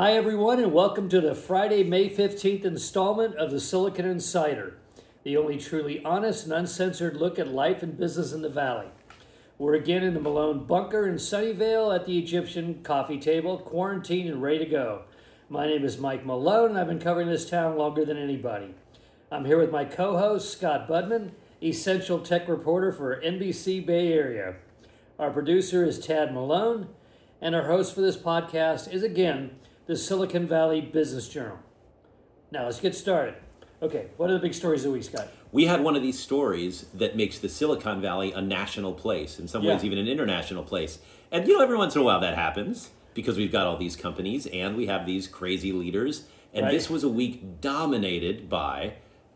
Hi, everyone, and welcome to the Friday, May 15th installment of the Silicon Insider, the only truly honest and uncensored look at life and business in the Valley. We're again in the Malone bunker in Sunnyvale at the Egyptian coffee table, quarantined and ready to go. My name is Mike Malone, and I've been covering this town longer than anybody. I'm here with my co host, Scott Budman, essential tech reporter for NBC Bay Area. Our producer is Tad Malone, and our host for this podcast is again the Silicon Valley Business Journal. Now let's get started. Okay, what are the big stories of the week, Scott? We had one of these stories that makes the Silicon Valley a national place, in some ways, Yeah. even an international place. And you know, every once in a while that happens because we've got all these companies and we have these crazy leaders. And Right. this was a week dominated by,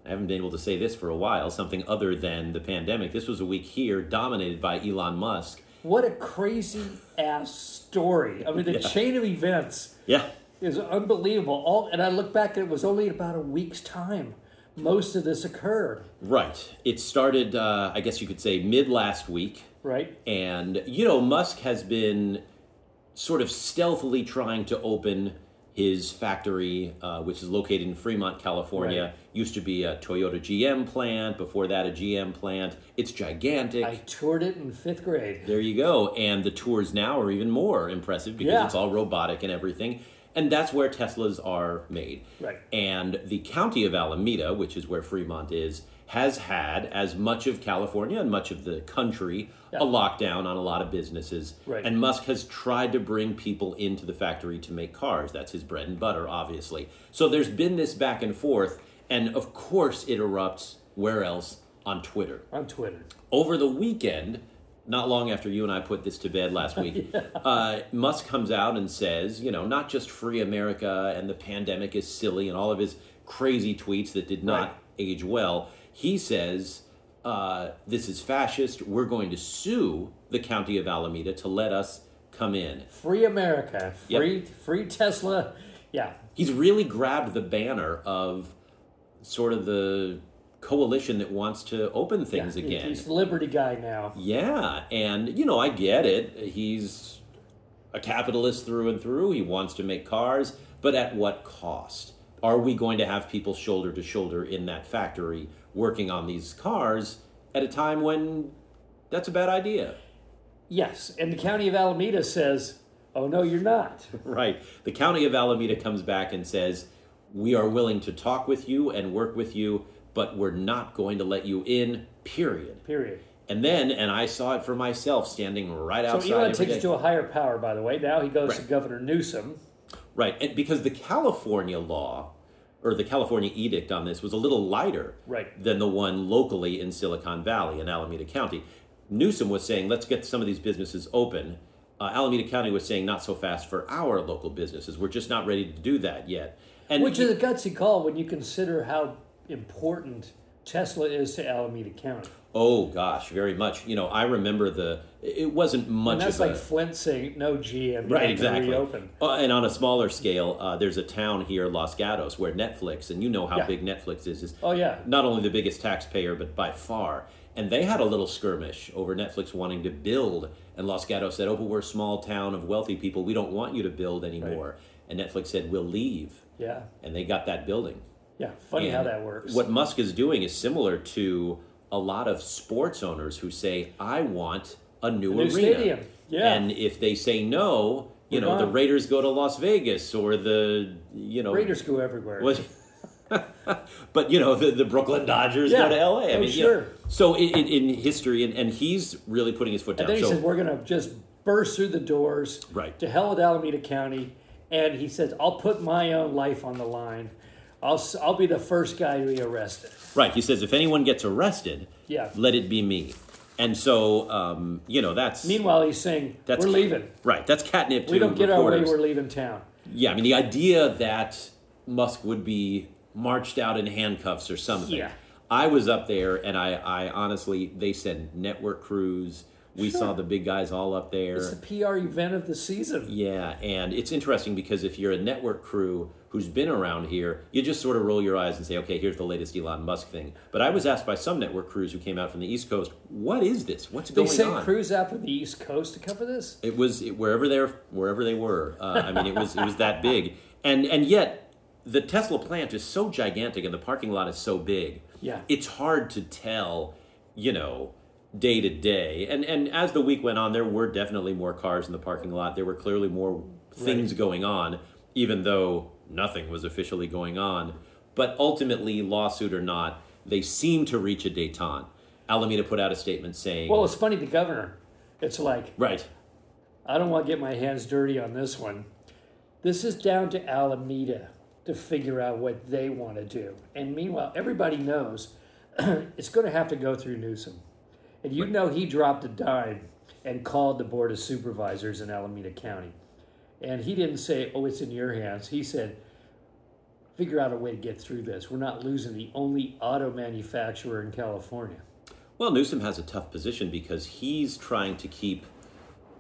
I haven't been able to say this for a while, something other than the pandemic. This was a week here dominated by Elon Musk. What a crazy ass story. I mean, the chain of events Yeah, is unbelievable. All and I look back and it was only about a week's time. Most of this occurred, right. It started, uh, I guess you could say, mid last week. right? And, you know, Musk has been sort of stealthily trying to open his factory, uh, which is located in Fremont, California. Right. Used to be a Toyota GM plant, before that, a GM plant. It's gigantic. I toured it in fifth grade. There you go. And the tours now are even more impressive because Yeah. it's all robotic and everything. And that's where Teslas are made. Right. And the county of Alameda, which is where Fremont is, has had, as much of California and much of the country, Yeah. a lockdown on a lot of businesses. Right. And Musk has tried to bring people into the factory to make cars. That's his bread and butter, obviously. So there's been this back and forth. And of course, it erupts where else? On Twitter On Twitter. over the weekend, not long after you and I put this to bed last week, uh, Musk comes out and says, you know, not just free America and the pandemic is silly and all of his crazy tweets that did not Right. age well. He says, uh, this is fascist. We're going to sue the county of Alameda to let us come in. Free America. Yep. Free free Tesla. Yeah. He's really grabbed the banner of sort of the coalition that wants to open things yeah. again. He's the Liberty guy now. Yeah, and you know, I get it. He's a capitalist through and through. He wants to make cars, but at what cost? Are we going to have people shoulder to shoulder in that factory working on these cars at a time when that's a bad idea? Yes. And the county of Alameda says, Oh no, you're not. Right. The county of Alameda comes back and says, "We are willing to talk with you and work with you, but we're not going to let you in." Period. Period. And then, and I saw it for myself standing right outside. So. Elon takes it day. to a higher power, by the way. Now he goes to Governor Newsom. Right, and because the California law or the California edict on this was a little lighter Right. than the one locally in Silicon Valley in Alameda County. Newsom was saying, let's get some of these businesses open. Uh, Alameda County was saying, not so fast for our local businesses. We're just not ready to do that yet. And Which is a gutsy call when you consider how important Tesla is to Alameda County. oh gosh, very much. You know, I remember the. It wasn't much And that's like a, Flint saying no GM. Right, exactly. Reopen. Uh, and on a smaller scale, uh, there's a town here, Los Gatos, where Netflix, and you know how Yeah. big Netflix is, is Oh yeah. not only the biggest taxpayer, but by far. And they had a little skirmish over Netflix wanting to build. And Los Gatos said, Oh, but we're a small town of wealthy people. We don't want you to build anymore. And Netflix said, We'll leave. Yeah. And they got that building. Yeah. Funny how that works. What Musk is doing is similar to a lot of sports owners who say, I want a new, new arena. stadium. Yeah. And if they say no, you We're know, the. Raiders go to Las Vegas or the, you know, Raiders go everywhere. what? but you know the, the Brooklyn Dodgers Yeah. go to L.A. I Oh, mean, you know, sure. so in, in, history, and, and he's really putting his foot and down. then he so says we're going to just burst through the doors Right. to hell with Alameda County, and he says I'll put my own life on the line. I'll I'll be the first guy to be arrested. right, he says if anyone gets arrested, Yeah. let it be me. And so um, you know that's Meanwhile, he's saying That's we're leaving. right. That's catnip. We don't get our way. We're leaving town. Yeah, I mean the idea that Musk would be marched out in handcuffs or something. Yeah. I was up there, and I, I honestly, they sent network crews. We Sure. saw the big guys all up there. It's the PR event of the season. Yeah, and it's interesting because if you're a network crew who's been around here, you just sort of roll your eyes and say, okay, here's the latest Elon Musk thing. But I was asked by some network crews who came out from the East Coast, what is this? What's They going on? They sent crews out from the East Coast to cover this. It was it, wherever they wherever they were. Uh, I mean, it was it was that big. And and yet the Tesla plant is so gigantic and the parking lot is so big. Yeah. It's hard to tell, you know, day to day. And and as the week went on, there were definitely more cars in the parking lot. There were clearly more things Right. going on, even though nothing was officially going on. But ultimately, lawsuit or not, they seem to reach a détente. Alameda put out a statement saying, Well, it's funny, the governor, it's like, right, I don't want to get my hands dirty on this one. This is down to Alameda to figure out what they want to do. And meanwhile, everybody knows it's going to have to go through Newsom. And you know he dropped a dime and called the Board of Supervisors in Alameda County. And he didn't say, oh, it's in your hands. He said, figure out a way to get through this. We're not losing the only auto manufacturer in California. Well, Newsom has a tough position because he's trying to keep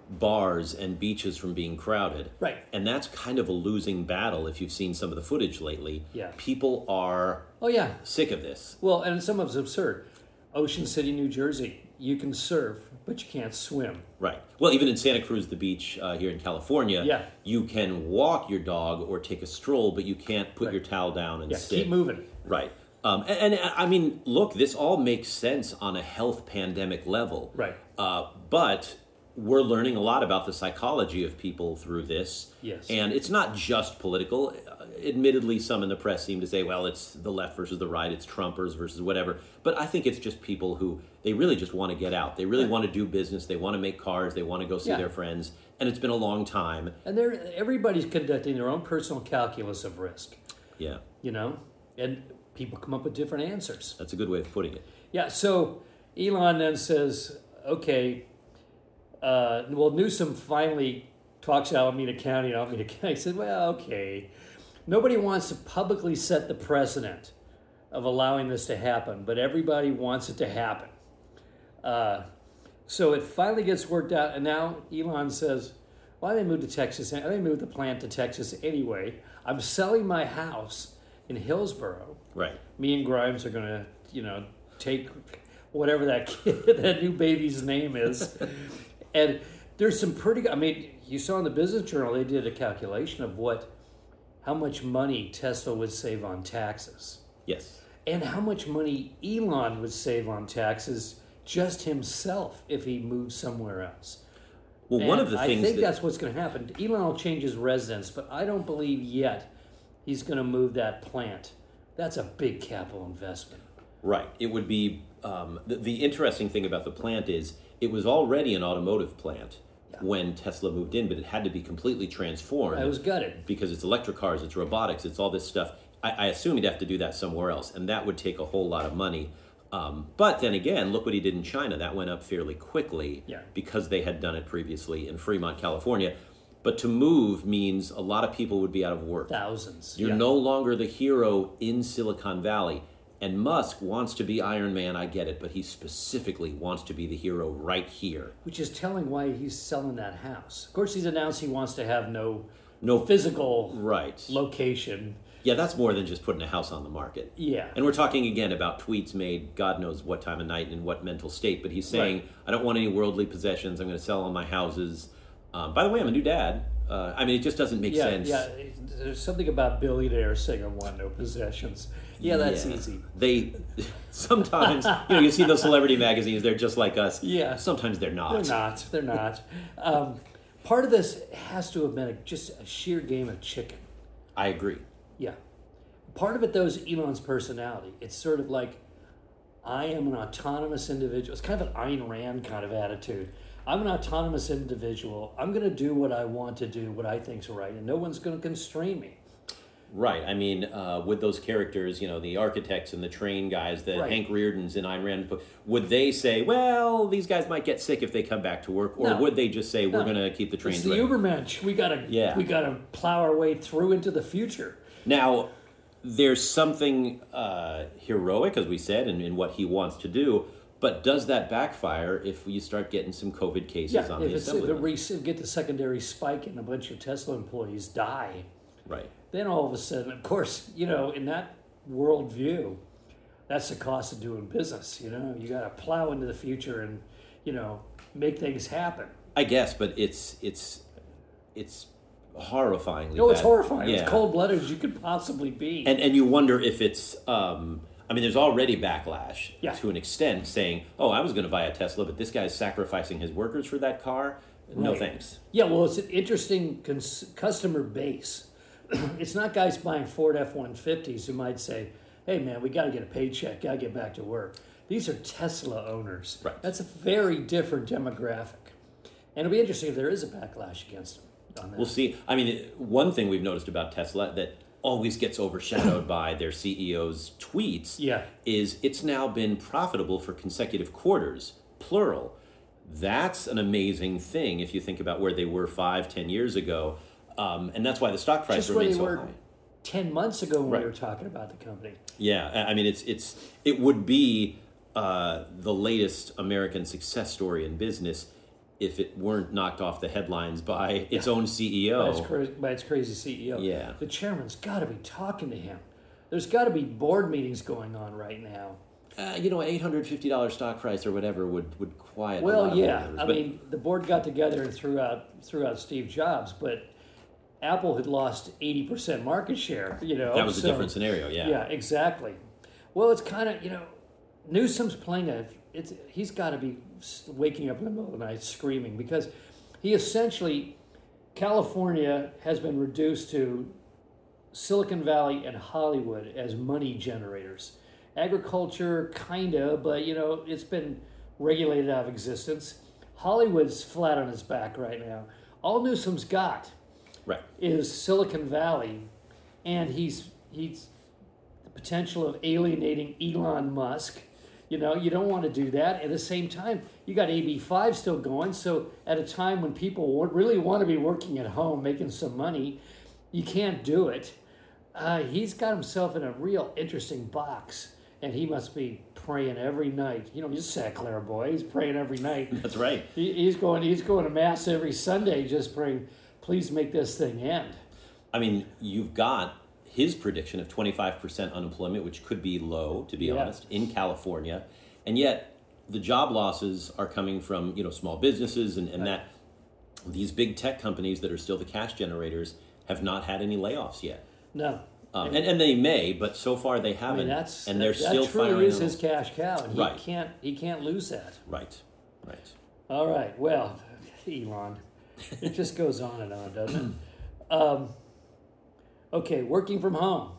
bars and beaches from being crowded. Right. And that's kind of a losing battle if you've seen some of the footage lately. Yeah. People are Oh, yeah. sick of this. Well, and some of it's absurd. Ocean City, New Jersey, you can surf, but you can't swim. Right. Well, even in Santa Cruz, the beach uh, here in California, Yeah. you can walk your dog or take a stroll, but you can't put Right. your towel down and Yeah, stay. keep moving. Right. Um, and, and I mean, look, this all makes sense on a health pandemic level. Right. Uh, but we're learning a lot about the psychology of people through this. Yes. And it's not just political. Uh, admittedly, some in the press seem to say, well, it's the left versus the right, it's Trumpers versus whatever. But I think it's just people who they really just want to get out. They really want to do business. They want to make cars. They want to go see Yeah. their friends. And it's been a long time. And they're, everybody's conducting their own personal calculus of risk, Yeah. you know? And people come up with different answers. That's a good way of putting it. Yeah, so Elon then says, okay, uh, well, Newsom finally talks to Alameda County, and Alameda County said, well, okay. Nobody wants to publicly set the precedent of allowing this to happen, but everybody wants it to happen. Uh, so it finally gets worked out, and now Elon says, "Why they moved to Texas? I they moved the plant to Texas anyway. I'm selling my house in Hillsborough. Right. Me and Grimes are gonna, you know, take whatever that kid, that new baby's name is, and there's some pretty. I mean, you saw in the Business Journal they did a calculation of what, how much money Tesla would save on taxes Yes. and how much money Elon would save on taxes just himself if he moved somewhere else. Well, one of the things I think that, that's what's going to happen. Elon will change his residence, but I don't believe yet he's going to move that plant. That's a big capital investment. Right. It would be um, the, the interesting thing about the plant is it was already an automotive plant when Tesla moved in, but it had to be completely transformed I was gutted. because it's electric cars, it's robotics, it's all this stuff. I, I assume he'd have to do that somewhere else, and that would take a whole lot of money. Um, but then again, look what he did in China. That went up fairly quickly Yeah. because they had done it previously in Fremont, California. But to move means a lot of people would be out of work. Thousands. You're Yeah. no longer the hero in Silicon Valley. And Musk wants to be Iron Man, I get it, but he specifically wants to be the hero right here. Which is telling why he's selling that house. Of course, he's announced he wants to have no No physical Right. location. Yeah, that's more than just putting a house on the market. Yeah. And we're talking again about tweets made God knows what time of night and in what mental state, but he's saying, Right. I don't want any worldly possessions. I'm going to sell all my houses. Um, by the way, I'm a new dad. Uh, I mean, it just doesn't make yeah, sense. yeah. There's something about billionaires saying I want no possessions. Yeah, that's Yeah. easy. They sometimes, you know, you see those celebrity magazines, they're just like us. Yeah. Sometimes they're not. They're not. They're not. Um, part of this has to have been a, just a sheer game of chicken. I agree. Yeah. Part of it, though, is Elon's personality. It's sort of like, I am an autonomous individual. It's kind of an Ayn Rand kind of attitude. I'm an autonomous individual. I'm going to do what I want to do, what I think's right, and no one's going to constrain me. Right. I mean, uh, with those characters, you know, the architects and the train guys, the Right. Hank Reardens in Ayn Rand, would they say, well, these guys might get sick if they come back to work? Or No. would they just say, we're No. going to keep the trains It's the running? Ubermensch. We gotta, Yeah. we gotta plow our way through into the future. Now, there's something uh, heroic, as we said, in, in what he wants to do. But does that backfire if you start getting some COVID cases Yeah, on if the it's if assembly line? re- get the secondary spike and a bunch of Tesla employees die, Right. then all of a sudden, of course, you know, in that worldview, that's the cost of doing business. You know, you got to plow into the future and, you know, make things happen. I guess, but it's it's it's horrifyingly. No, it's horrifying. Yeah. It's cold blooded as you could possibly be. And and you wonder if it's. Um, I mean, there's already backlash Yeah. to an extent, saying, "Oh, I was going to buy a Tesla, but this guy's sacrificing his workers for that car." No Right. thanks. Yeah, well, it's an interesting cons- customer base. it's not guys buying Ford F 150s who might say, hey, man, we got to get a paycheck, got to get back to work. These are Tesla owners. Right. That's a very different demographic. And it'll be interesting if there is a backlash against them on that. We'll see. I mean, one thing we've noticed about Tesla that always gets overshadowed by their CEO's tweets Yeah. is it's now been profitable for consecutive quarters, plural. That's an amazing thing if you think about where they were five, ten years ago. Um, and that's why the stock price Just remains so were high. 10 months ago when Right. we were talking about the company. Yeah, I I mean, it's it's it would be uh, the latest American success story in business if it weren't knocked off the headlines by its own By its, CEO. cra- by its crazy CEO. Yeah. The chairman's got to be talking to him. There's got to be board meetings going on right now. Uh, you know, eight hundred fifty dollars stock price or whatever would would quiet. Well, yeah. I But- mean, the board got together and threw out threw out Steve Jobs, but Apple had lost eighty percent market share. You know, that was a different scenario. Yeah. Yeah, exactly. Well, it's kind of you know, Newsom's playing a. It's he's got to be waking up in the middle of the night screaming because he essentially California has been reduced to Silicon Valley and Hollywood as money generators. Agriculture, kinda, but you know, it's been regulated out of existence. Hollywood's flat on its back right now. All Newsom's got Right. is Silicon Valley, and he's he's the potential of alienating Elon Musk. You know, you don't want to do that. At the same time, you got AB5 still going. So at a time when people really want to be working at home, making some money, you can't do it. Uh, he's got himself in a real interesting box, and he must be praying every night. You know, he's a Clara boy. He's praying every night. That's right. He, he's going. He's going to mass every Sunday, just praying, "Please make this thing end." I mean, you've got his prediction of 25% unemployment, which could be low, to be Yeah. honest, in California. And yet, the job losses are coming from, you know, small businesses and, and that these big tech companies that are still the cash generators have not had any layoffs yet. No, Um, and, and they may, but so far they haven't. mean that's and they're that, still that truly firing. is his cash cow, and he Right. can't he can't lose that. Right, right. All right, well, Elon, it just goes on and on, doesn't it? Um, okay, working from home.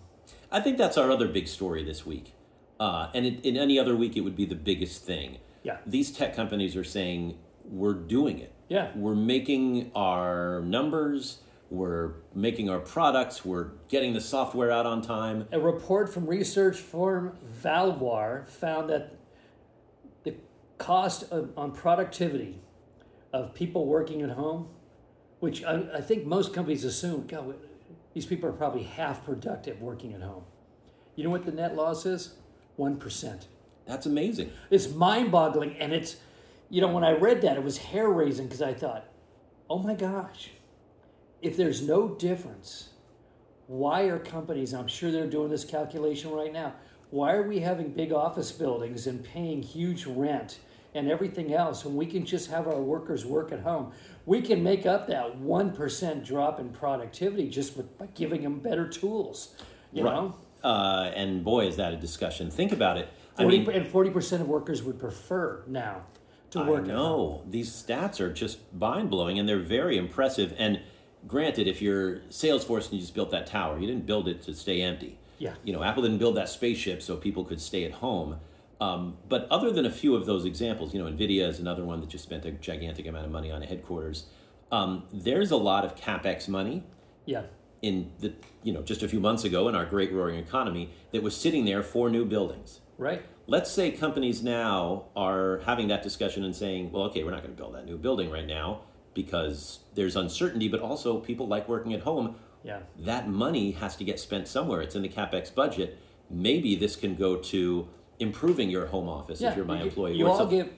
I think that's our other big story this week. Uh, and it, in any other week, it would be the biggest thing. Yeah. These tech companies are saying, we're doing it. Yeah. We're making our numbers, we're making our products, we're getting the software out on time. A report from research firm Valoir found that the cost of, on productivity of people working at home, which I, I think most companies assume, God, these people are probably half productive working at home. You know what the net loss is? 1%. That's amazing. It's mind boggling. And it's, you know, when I read that, it was hair raising because I thought, oh my gosh, if there's no difference, why are companies, I'm sure they're doing this calculation right now, why are we having big office buildings and paying huge rent and everything else when we can just have our workers work at home? We can make up that 1% drop in productivity just with, by giving them better tools. You know? Uh, and boy, is that a discussion. Think about it. I 40, mean, and 40% of workers would prefer now to I work at home. know these stats are just mind blowing, and they're very impressive. And granted, if you're Salesforce and you just built that tower, you didn't build it to stay empty. Yeah. You know, Apple didn't build that spaceship so people could stay at home. Um, but other than a few of those examples, you know, Nvidia is another one that just spent a gigantic amount of money on a headquarters. Um, there's a lot of capex money Yeah. in the you know just a few months ago in our great roaring economy that was sitting there for new buildings. Right. Let's say companies now are having that discussion and saying, well, okay, we're not going to build that new building right now because there's uncertainty, but also people like working at home. Yeah. That money has to get spent somewhere. It's in the capex budget. Maybe this can go to improving your home office Yeah. if you're my you, employee. You all get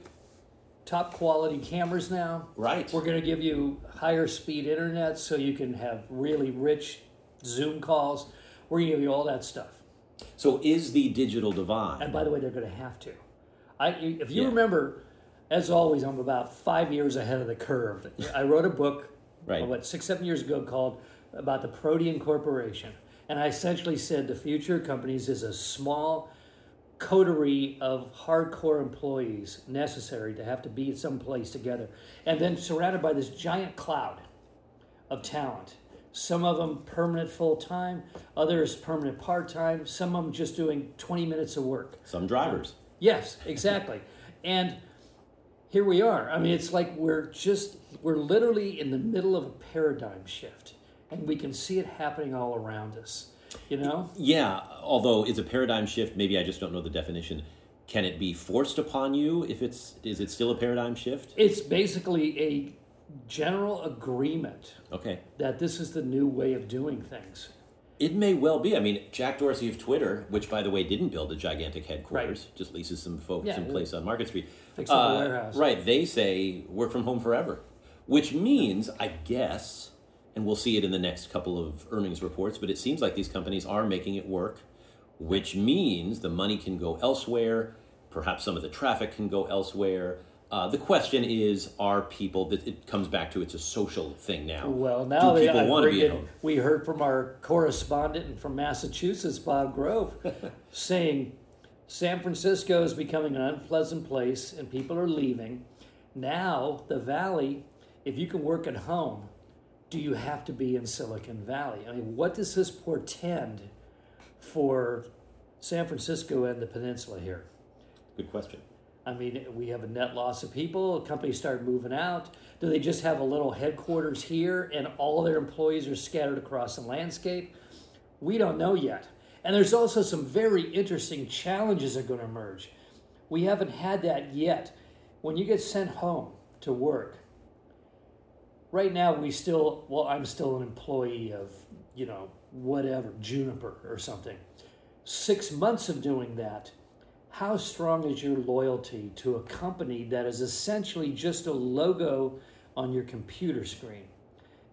top quality cameras now. right. We're going to give you higher speed internet so you can have really rich Zoom calls. We're going to give you all that stuff. So is the digital divide? And by the way, they're going to have to. I, if you Yeah. remember, as always, I'm about five years ahead of the curve. I wrote a book Right. what six seven years ago called about the Protean Corporation, and I essentially said the future of companies is a small coterie of hardcore employees necessary to have to be at some place together, and then surrounded by this giant cloud of talent. Some of them permanent full time, others permanent part time, some of them just doing 20 minutes of work. Some drivers. Yes, exactly. and here we are. I mean, it's like we're just, we're literally in the middle of a paradigm shift, and we can see it happening all around us. You know? Yeah, although it's a paradigm shift, maybe I just don't know the definition. Can it be forced upon you if it's is it still a paradigm shift? It's basically a general agreement Okay. that this is the new way of doing things. It may well be. I mean, Jack Dorsey of Twitter, which by the way didn't build a gigantic headquarters, just leases some folks Yeah, in place on Market Street. Fix Uh, warehouse. Right. They say work from home forever, which means, I guess, and we'll see it in the next couple of earnings reports, but it seems like these companies are making it work, which means the money can go elsewhere. Perhaps some of the traffic can go elsewhere. Uh, the question is, are people? It comes back to it's a social thing now. Well, now do people want to be at home? we heard from our correspondent from Massachusetts, Bob Grove, saying San Francisco is becoming an unpleasant place and people are leaving. Now, the Valley, if you can work at home, do you have to be in Silicon Valley? I mean, what does this portend for San Francisco and the peninsula here? Good question. I mean, we have a net loss of people. Companies start moving out. Do they just have a little headquarters here and all their employees are scattered across the landscape? We don't know yet. And there's also some very interesting challenges that are going to emerge. We haven't had that yet. When you get sent home to work, right now we still, well, I'm still an employee of, you know, whatever, Juniper or something. Six months of doing that, how strong is your loyalty to a company that is essentially just a logo on your computer screen?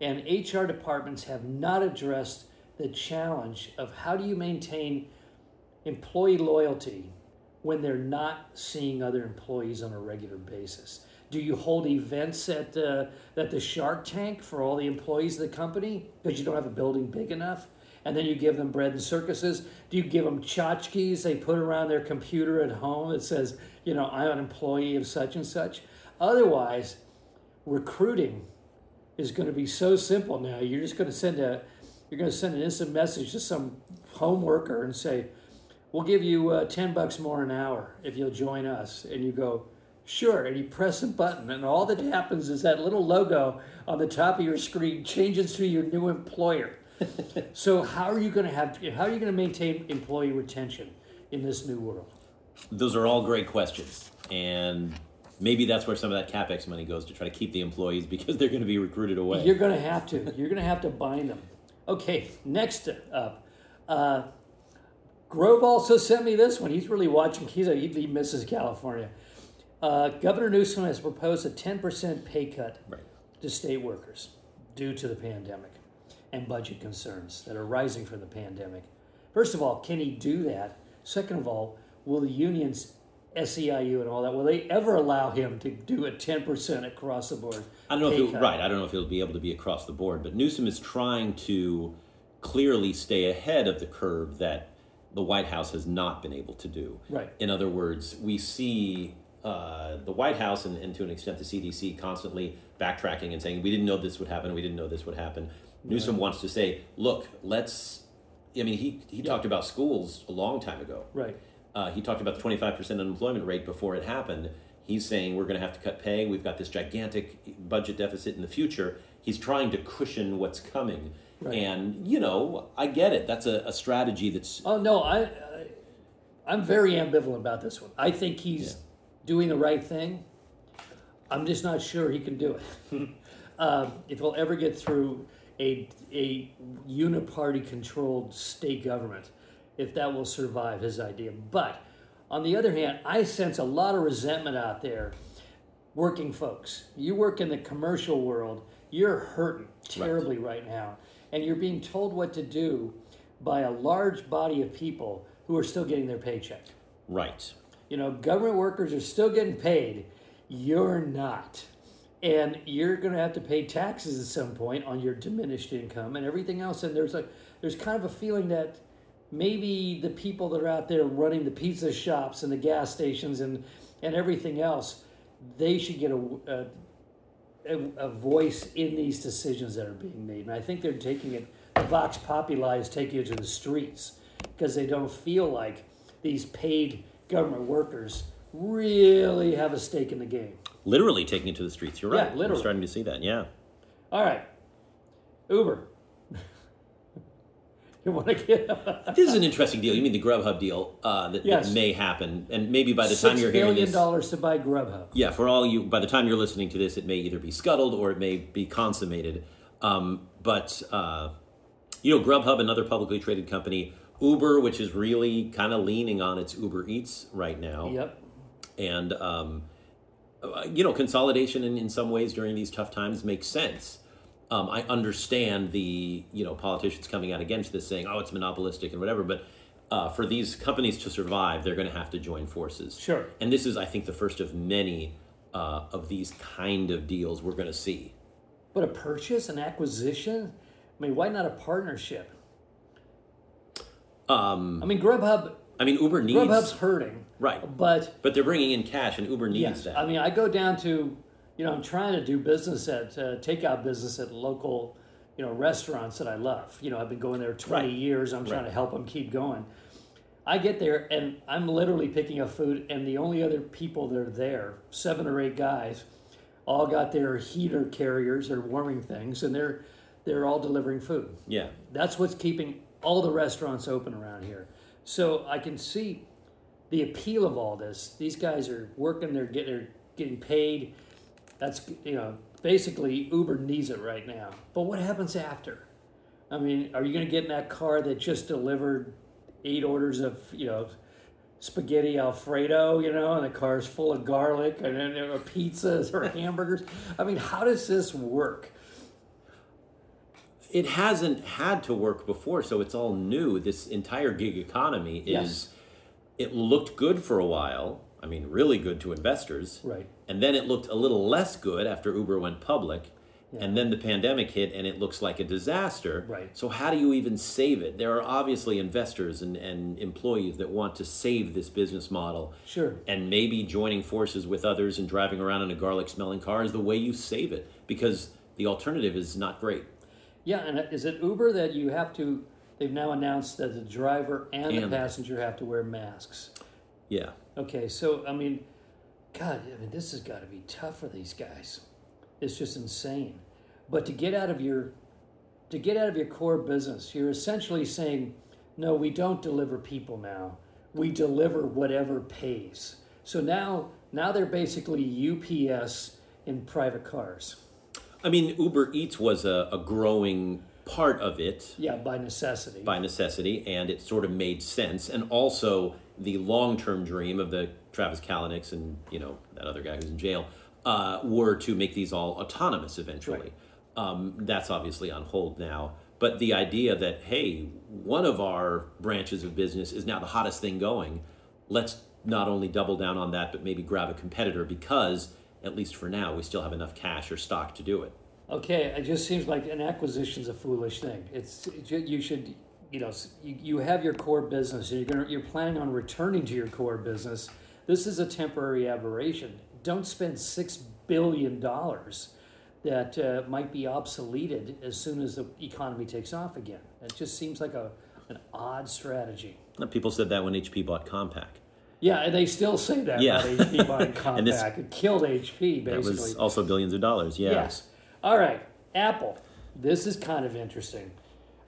And HR departments have not addressed the challenge of how do you maintain employee loyalty when they're not seeing other employees on a regular basis? Do you hold events at uh, at the Shark Tank for all the employees of the company because you don't have a building big enough? And then you give them bread and circuses. Do you give them tchotchkes they put around their computer at home that says, you know, I'm an employee of such and such? Otherwise, recruiting is going to be so simple now. You're just going to send a you're going to send an instant message to some home worker and say, "We'll give you uh, ten bucks more an hour if you'll join us." And you go, "Sure." And you press a button, and all that happens is that little logo on the top of your screen changes to your new employer. so how are you going to have how are you going to maintain employee retention in this new world? Those are all great questions, and maybe that's where some of that capex money goes to try to keep the employees because they're going to be recruited away. You're going to have to. You're going to have to bind them. Okay, next up. Uh, Grove also sent me this one. He's really watching. He's a, he misses California. Uh, Governor Newsom has proposed a 10% pay cut Right. to state workers due to the pandemic and budget concerns that are rising from the pandemic. First of all, can he do that? Second of all, will the unions, SEIU and all that, will they ever allow him to do a 10% across the board? I don't know if it, cut? right. I don't know if it'll be able to be across the board, but Newsom is trying to clearly stay ahead of the curve that the White House has not been able to do. Right. In other words, we see uh, the White House and, and to an extent the CDC constantly backtracking and saying we didn't know this would happen. We didn't know this would happen. Newsom wants to say, look, let's. I mean, he he talked about schools a long time ago. Right. Uh, he talked about the 25% unemployment rate before it happened. He's saying we're going to have to cut pay. We've got this gigantic budget deficit in the future. He's trying to cushion what's coming. Right. And, you know, I get it. That's a, a strategy that's. Oh no, I, I I'm very ambivalent about this one. I think he's doing the right thing. I'm just not sure he can do it. um, if he'll ever get through a a uniparty controlled state government, if that will survive his idea. But on the other hand, I sense a lot of resentment out there. Working folks, you work in the commercial world, you're hurting terribly right now, and you're being told what to do by a large body of people who are still getting their paycheck. Right. You know, government workers are still getting paid. You're not. and you're going to have to pay taxes at some point on your diminished income and everything else. And there's a there's kind of a feeling that maybe the people that are out there running the pizza shops and the gas stations and and everything else, they should get a, a, a voice in these decisions that are being made. And I think they're taking it. The Vox Populi is taking it to the streets because they don't feel like these paid government workers really have a stake in the game. Literally taking it to the streets. You're right. Yeah, literally. We're starting to see that. Yeah. All right, Uber. you want to get This is an interesting deal. You mean the Grubhub deal uh, that, Yes. that may happen, and maybe by the time you're hearing billion this, dollars to buy Grubhub? yeah, for all you, by the time you're listening to this, it may either be scuttled or it may be consummated. Um, but uh, you know, Grubhub, another publicly traded company, Uber, which is really kind of leaning on its Uber Eats right now, Yep. and um, you know, consolidation in, in some ways during these tough times makes sense. Um, I understand the you know politicians coming out against this, saying, "Oh, it's monopolistic and whatever," but uh, for these companies to survive, they're going to have to join forces. Sure. And this is, I think, the first of many uh, of these kind of deals we're going to see. But a purchase, an acquisition. I mean, why not a partnership? Um, I mean, Grubhub. I mean, Uber needs Grubhub's hurting, right, but but they're bringing in cash, and Uber needs yes, that. I mean, I go down to, you know, I'm trying to do business at uh, takeout business at local, you know, restaurants that I love. You know, I've been going there 20 Right. years. I'm trying Right. to help them keep going. I get there and I'm literally picking up food, and the only other people that are there, seven or eight guys, all got their heater carriers or warming things, and they're they're all delivering food. yeah, That's what's keeping all the restaurants open around here. So I can see the appeal of all this. These guys are working, they're getting, they're getting paid. That's, you know, basically Uber needs it right now. But what happens after? I mean, are you going to get in that car that just delivered eight orders of, you know, spaghetti alfredo, you know, and the car's full of garlic and then there are pizzas or hamburgers? I mean, how does this work? It hasn't had to work before, so it's all new. This entire gig economy is. Yes. It looked good for a while. I mean, really good to investors. Right. And then it looked a little less good after Uber went public. And then the pandemic hit and it looks like a disaster. Right. So, how do you even save it? There are obviously investors and, and employees that want to save this business model. Sure. And maybe joining forces with others and driving around in a garlic smelling car is the way you save it because the alternative is not great. Yeah, and uh, is it Uber that you have to? They've now announced that the driver and, And- the passenger have to wear masks. Yeah. Okay, so I mean, God, I mean, this has got to be tough for these guys. It's just insane. But to get out of your, to get out of your core business, you're essentially saying, no, we don't deliver people now. We deliver whatever pays. So now, now they're basically UPS in private cars. I mean, Uber Eats was a, a growing part of it Yeah, by necessity. by necessity, and it sort of made sense. And also, the long term dream of the Travis Kalanick's and you know that other guy who's in jail uh, were to make these all autonomous eventually. Right. Um, that's obviously on hold now. But the idea that hey, one of our branches of business is now the hottest thing going. Let's not only double down on that, but maybe grab a competitor because at least for now we still have enough cash or stock to do it. Okay, it just seems like an acquisition's a foolish thing. It's it you should you know you, you have your core business and you're gonna you're planning on returning to your core business. This is a temporary aberration. Don't spend six billion dollars that uh, might be obsoleted as soon as the economy takes off again. It just seems like a an odd strategy. People said that when HP bought Compaq. Yeah, and they still say that Yeah. about HP buying this- Compaq. It killed HP basically. That was also billions of dollars. Yeah. Yes. All right. Apple. This is kind of interesting.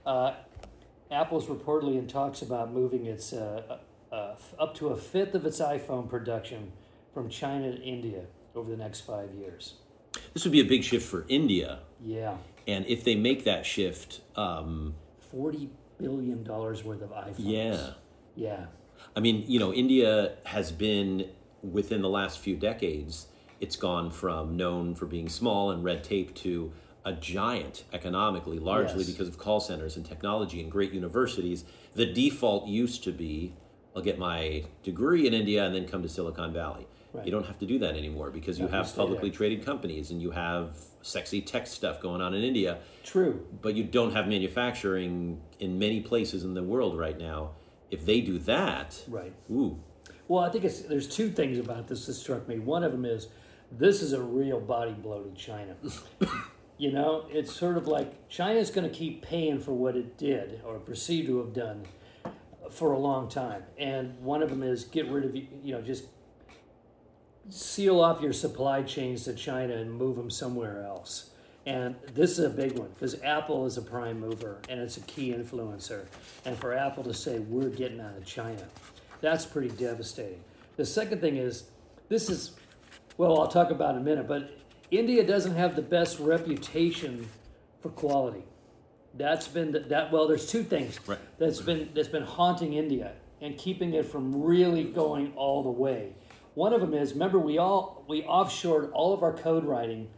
Uh, Apple's reportedly in talks about moving its uh, uh, up to a fifth of its iPhone production from China to India over the next five years. This would be a big shift for India. Yeah, And if they make that shift, um, forty billion dollars worth of iPhones. yeah. Yeah. I mean, you know, India has been within the last few decades, it's gone from known for being small and red tape to a giant economically, largely Yes. because of call centers and technology and great universities. The default used to be I'll get my degree in India and then come to Silicon Valley. Right. You don't have to do that anymore because you you have publicly there. traded companies and you have sexy tech stuff going on in India, True. but you don't have manufacturing in many places in the world right now. If they do that, Right. ooh, Well, I think it's there's two things about this that struck me. One of them is this is a real body blow to China. you know, it's sort of like China's going to keep paying for what it did or perceived to have done for a long time. And one of them is get rid of you you know just seal off your supply chains to China and move them somewhere else. And this is a big one because Apple is a prime mover and it's a key influencer. And for Apple to say we're getting out of China, that's pretty devastating. The second thing is this is, well, I'll talk about in a minute, but India doesn't have the best reputation for quality. That's been the, that. Well, there's two things Right. that's been that's been haunting India and keeping it from really going all the way. One of them is remember we all we offshored all of our code writing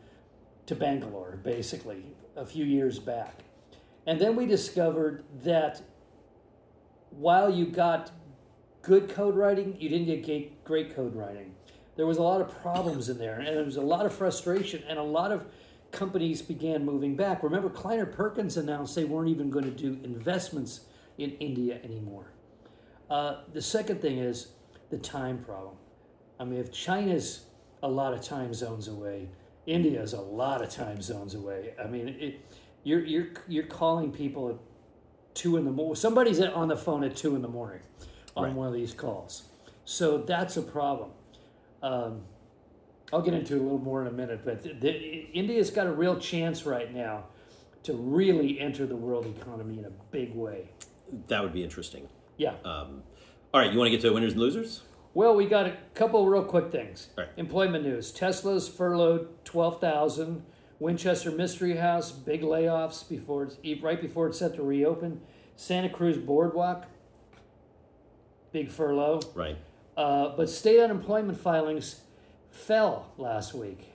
to Bangalore basically a few years back, and then we discovered that while you got good code writing, you didn't get great code writing. There was a lot of problems in there, and there was a lot of frustration, and a lot of companies began moving back. Remember, Kleiner Perkins announced they weren't even going to do investments in India anymore. Uh, the second thing is the time problem. I mean, if China's a lot of time zones away, India is a lot of time zones away. I mean, it, you're you're you're calling people at two in the morning. Somebody's on the phone at two in the morning on Right. one of these calls. So that's a problem. Um, I'll get into a little more in a minute, but the, the, India's got a real chance right now to really enter the world economy in a big way. that would be interesting. Yeah. Um, all right, you want to get to winners and losers? Well, we got a couple real quick things. Right. Employment news: Tesla's furloughed twelve thousand. Winchester Mystery House big layoffs before it's right before it's set to reopen. Santa Cruz Boardwalk big furlough. Right. Uh, but state unemployment filings fell last week.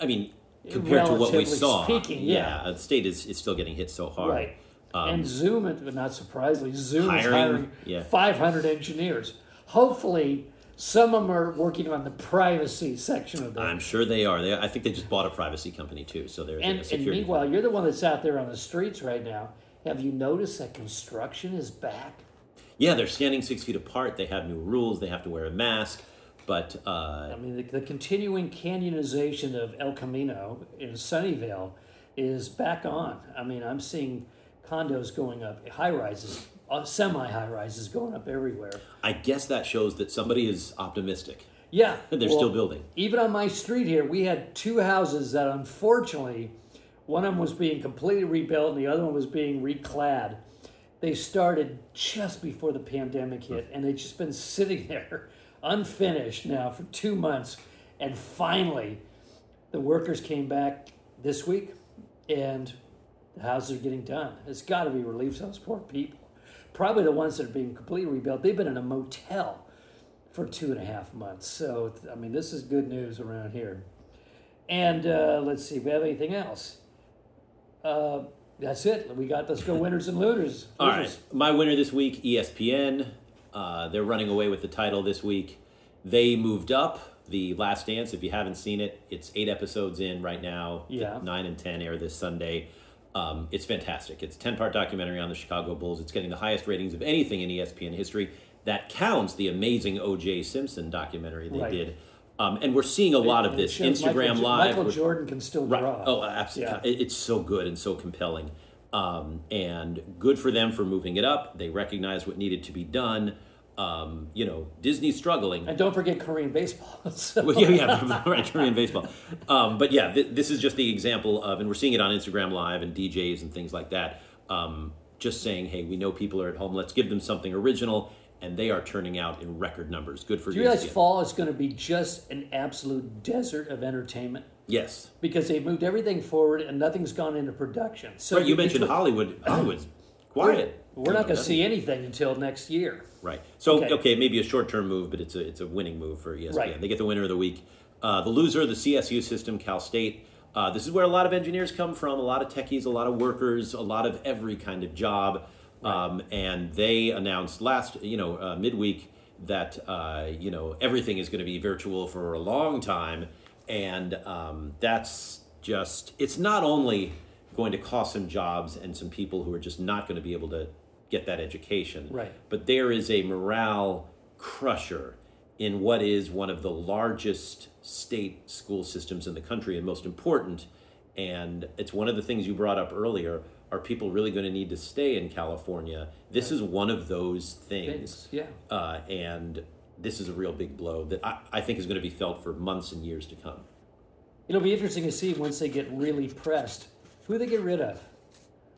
I mean, compared to what we saw, speaking, yeah. the state is, is still getting hit so hard. Right. Um, and Zoom, but not surprisingly, Zoom is hiring, hiring yeah. 500 engineers. Hopefully, some of them are working on the privacy section of that. I'm sure they are. They, I think they just bought a privacy company too, so they're, and, and security. meanwhile, you're the one that's out there on the streets right now. Have you noticed that construction is back? yeah, they're standing six feet apart. They have new rules. They have to wear a mask. But uh, I mean, the, the continuing canyonization of El Camino in Sunnyvale is back on. I mean, I'm seeing condos going up, high rises, uh, semi high rises going up everywhere. I guess that shows that somebody is optimistic. Yeah, They're well, still building. Even on my street here, we had two houses that unfortunately, one of them was being completely rebuilt and the other one was being reclad. They started just before the pandemic hit, and they've just been sitting there unfinished now for two months. And finally, the workers came back this week, and the houses are getting done. It's got to be relief to those poor people. Probably the ones that are being completely rebuilt. They've been in a motel for two and a half months. So, I mean, this is good news around here. And uh, let's see if we have anything else. Uh, that's it. We got let's go winners and losers. All right, my winner this week, ESPN. Uh, they're running away with the title this week. They moved up the Last Dance. If you haven't seen it, it's eight episodes in right now. Yeah. nine and ten air this Sunday. Um, it's fantastic. It's a ten part documentary on the Chicago Bulls. It's getting the highest ratings of anything in ESPN history. That counts the amazing O.J. Simpson documentary they Right. did. Um, and we're seeing a lot of this Instagram Michael, Live. Michael Jordan can still Right. draw. Oh, absolutely. It- It's so good and so compelling. Um, and good for them for moving it up. They recognize what needed to be done. Um, you know, Disney's struggling. And don't forget Korean baseball. So- Well, yeah, yeah, right, Korean baseball. Um, but yeah, th- this is just the example of, and we're seeing it on Instagram Live and DJs and things like that. Um, just saying, hey, we know people are at home. Let's give them something original, and they are turning out in record numbers. Good for Do you realize ESPN. fall is going to be just an absolute desert of entertainment? Yes, Because they've moved everything forward and nothing's gone into production. So right. You mentioned between- Hollywood. Hollywood's quiet. We're not going to see anything until next year. Right. So Okay. okay, maybe a short term move, but it's a it's a winning move for ESPN. Right. They get the winner of the week. Uh, the loser, the CSU system, Cal State. Uh, this is where a lot of engineers come from, a lot of techies, a lot of workers, a lot of every kind of job. Um, and they announced last, you know, uh, midweek that uh, you know everything is going to be virtual for a long time, and um, that's just it's not only going to cost some jobs and some people who are just not going to be able to get that education, Right. But there is a morale crusher in what is one of the largest state school systems in the country and most important. And it's one of the things you brought up earlier. Are people really going to need to stay in California? This is one of those things. Things, yeah. Uh, and this is a real big blow that I, I think is going to be felt for months and years to come. It'll be interesting to see once they get really pressed, who they get rid of.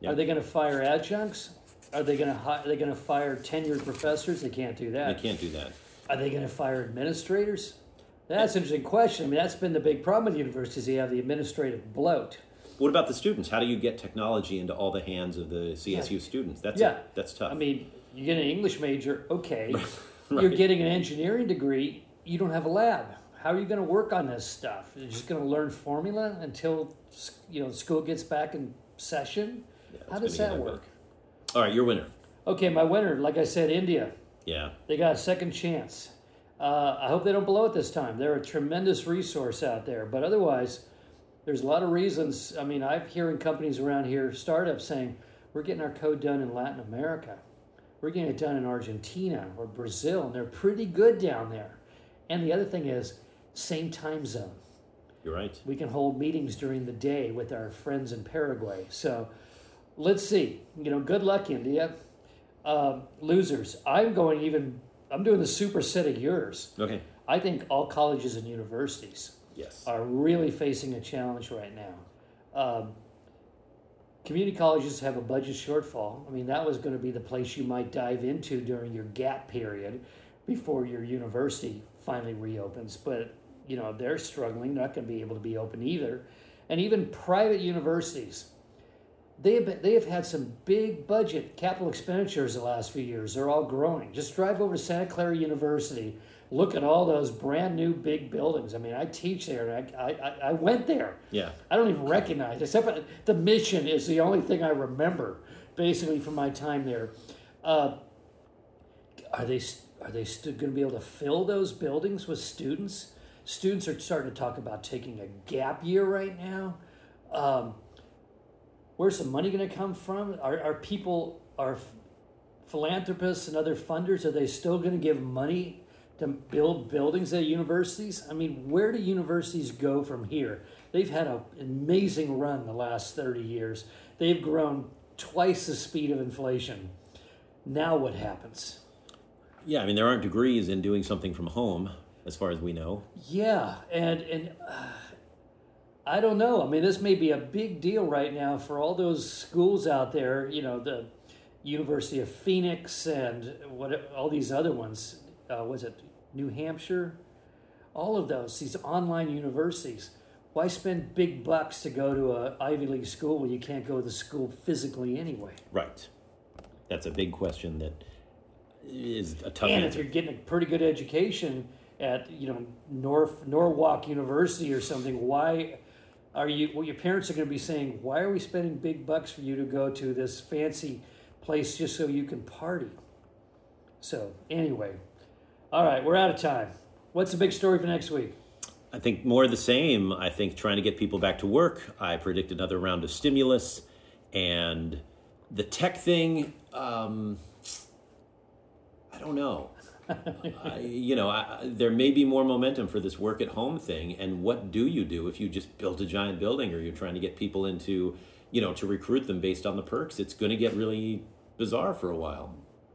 Yeah. Are they going to fire adjuncts? Are they going to hi- are they going to fire tenured professors? They can't do that. They can't do that. Are they going to fire administrators? That's an interesting question. I mean, that's been the big problem with universities. They have the administrative bloat. What about the students? How do you get technology into all the hands of the CSU Yeah. students? That's Yeah. that's tough. I mean, you get an English major, okay. You're getting an engineering degree, you don't have a lab. How are you going to work on this stuff? You're just going to learn formula until you know school gets back in session. Yeah, How does that work? All right, your winner. Okay, my winner, like I said, India. Yeah. They got a second chance. Uh, I hope they don't blow it this time. They're a tremendous resource out there. But otherwise, there's a lot of reasons. I mean, I'm hearing companies around here, startups saying, we're getting our code done in Latin America. We're getting it done in Argentina or Brazil, and they're pretty good down there. And the other thing is, same time zone. You're right. We can hold meetings during the day with our friends in Paraguay. So let's see. You know, good luck, India. Uh, losers. I'm going even. I'm doing the superset of yours. Okay. I think all colleges and universities Yes. are really facing a challenge right now. Um, community colleges have a budget shortfall. I mean, that was going to be the place you might dive into during your gap period before your university finally reopens. But, you know, they're struggling, they're not going to be able to be open either. And even private universities, they have, been, they have had some big budget capital expenditures the last few years. They're all growing. Just drive over to Santa Clara University, look at all those brand new big buildings. I mean, I teach there, and I, I, I went there. Yeah. I don't even recognize, except for the mission is the only thing I remember, basically from my time there. Uh, are they are they still going to be able to fill those buildings with students? Students are starting to talk about taking a gap year right now. Um, where's the money going to come from? Are, are people are philanthropists and other funders are they still going to give money to build buildings at universities? I mean, where do universities go from here? They've had an amazing run the last 30 years. They've grown twice the speed of inflation. Now what happens? Yeah. I mean, there aren't degrees in doing something from home, as far as we know. Yeah, and and uh, I don't know. I mean, this may be a big deal right now for all those schools out there. You know, the University of Phoenix and what all these other ones. Uh, was it New Hampshire? All of those these online universities. Why spend big bucks to go to a Ivy League school when you can't go to the school physically anyway? Right. That's a big question that is a tough And if you're getting a pretty good education at you know North Norwalk University or something, why are you? Well, your parents are going to be saying, "Why are we spending big bucks for you to go to this fancy place just so you can party?" So anyway, all right, we're out of time. What's the big story for next week? I think more of the same. I think trying to get people back to work. I predict another round of stimulus, and the tech thing. Um, I don't know. I, you know, I, I- there may be more momentum for this work at home thing. And what do you do if you just build a giant building, or you're trying to get people into, you know, to recruit them based on the perks? It's going to get really bizarre for a while,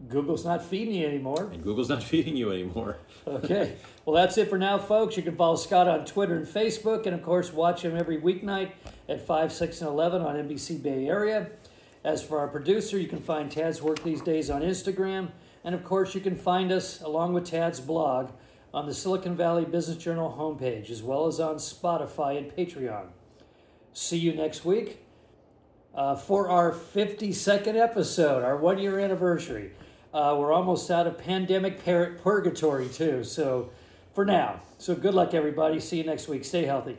Google's not feeding you anymore. and Google's not feeding you anymore. Okay. Well, that's it for now, folks. You can follow Scott on Twitter and Facebook, and of course, watch him every weeknight at 5, 6, and 11 on NBC Bay Area. As for our producer, you can find Tad's work these days on Instagram. And of course, you can find us, along with Tad's blog, on the Silicon Valley Business Journal homepage, as well as on Spotify and Patreon. See you next week uh, for our 52nd episode, our one year anniversary. Uh, we're almost out of pandemic pur- purgatory, too. So, for now. So, good luck, everybody. See you next week. Stay healthy.